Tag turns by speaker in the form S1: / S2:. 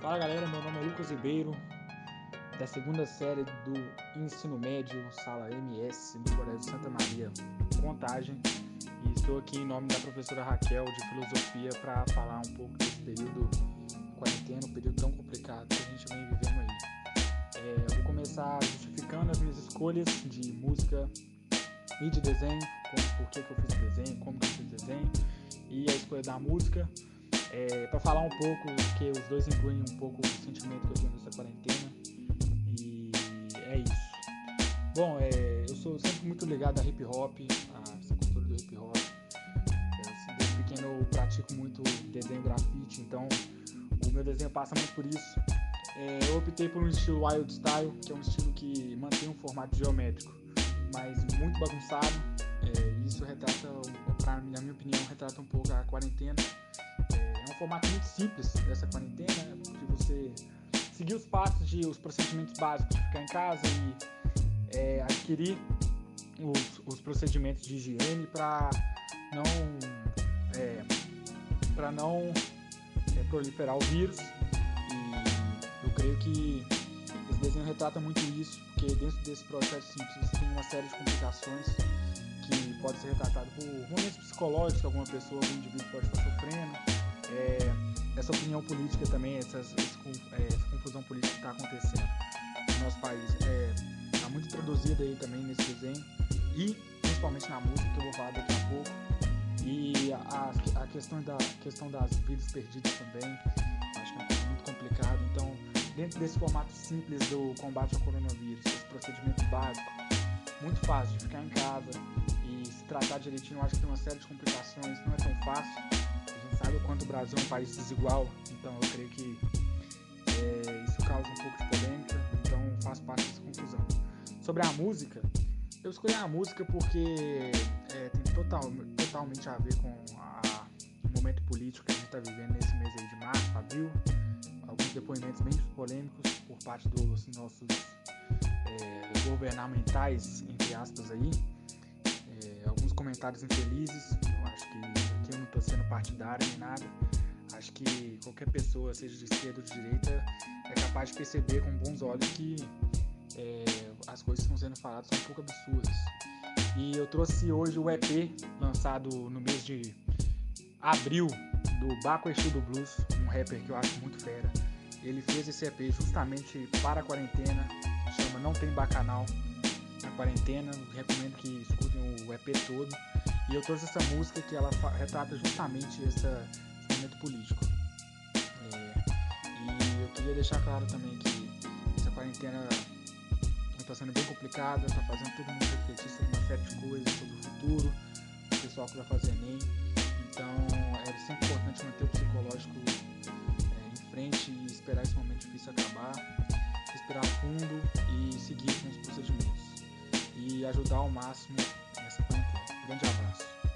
S1: Fala galera, meu nome é Lucas Ribeiro, da segunda série do Ensino Médio, sala MS, do Colégio Santa Maria, Contagem, e estou aqui em nome da professora Raquel de Filosofia para falar um pouco desse período de quarentena, um período tão complicado que a gente vem vivendo aí. É, eu vou começar justificando as minhas escolhas de música e de desenho, como por que, que eu fiz o desenho, como que eu fiz o desenho, e a escolha da música é, para falar um pouco, que os dois incluem um pouco o sentimento que eu tenho nessa quarentena. E é isso. Bom, é, eu sou sempre muito ligado a hip hop, a essa cultura do hip hop. Eu, assim, desde pequeno eu pratico muito desenho grafite, então o meu desenho passa muito por isso. É, eu optei por um estilo wild style, que é um estilo que mantém um formato geométrico, mas muito bagunçado. É, isso retrata, pra, na minha opinião, retrata um pouco a quarentena formato muito simples dessa quarentena, de você seguir os passos de os procedimentos básicos de ficar em casa e é, adquirir os, os, procedimentos de higiene para não é, para não é, proliferar o vírus. E eu creio que esse desenho retrata muito isso porque dentro desse processo simples tem uma série de complicações que pode ser retratado por momentos psicológicos que alguma pessoa, algum indivíduo pode estar sofrendo é, essa opinião política também, essa, é, essa confusão política que está acontecendo no nosso país. Está é, muito traduzida aí também nesse desenho e principalmente na música que eu vou falar daqui a pouco. E a, a questão, da, questão das vidas perdidas também, acho que é muito complicado. Então, dentro desse formato simples do combate ao coronavírus, esse procedimento básico, muito fácil de ficar em casa e se tratar direitinho, acho que tem uma série de complicações, não é tão fácil quanto o Brasil é um país desigual, então eu creio que é, isso causa um pouco de polêmica, então faz parte dessa confusão. Sobre a música, eu escolhi a música porque é, tem total, totalmente a ver com a, o momento político que a gente está vivendo nesse mês aí de março, abril. Alguns depoimentos bem polêmicos por parte dos nossos é, governamentais, entre aspas aí. É, alguns comentários infelizes, eu acho que tô sendo partidário nem nada. Acho que qualquer pessoa, seja de esquerda ou de direita, é capaz de perceber com bons olhos que é, as coisas que estão sendo faladas são um pouco absurdas. E eu trouxe hoje o EP lançado no mês de abril do Baco Exu do Blues, um rapper que eu acho muito fera. Ele fez esse EP justamente para a quarentena, chama Não Tem Bacanal na quarentena. Recomendo que escutem o EP todo. E eu trouxe essa música que ela retrata justamente essa, esse momento político. É, e eu queria deixar claro também que essa quarentena está sendo bem complicada, está fazendo todo mundo refletir sobre uma série de coisas, sobre o futuro, o pessoal que vai fazer Enem. Então é sempre importante manter o psicológico é, em frente e esperar esse momento difícil acabar, respirar fundo e seguir com os procedimentos. E ajudar ao máximo nessa quarentena. Grande um abraço.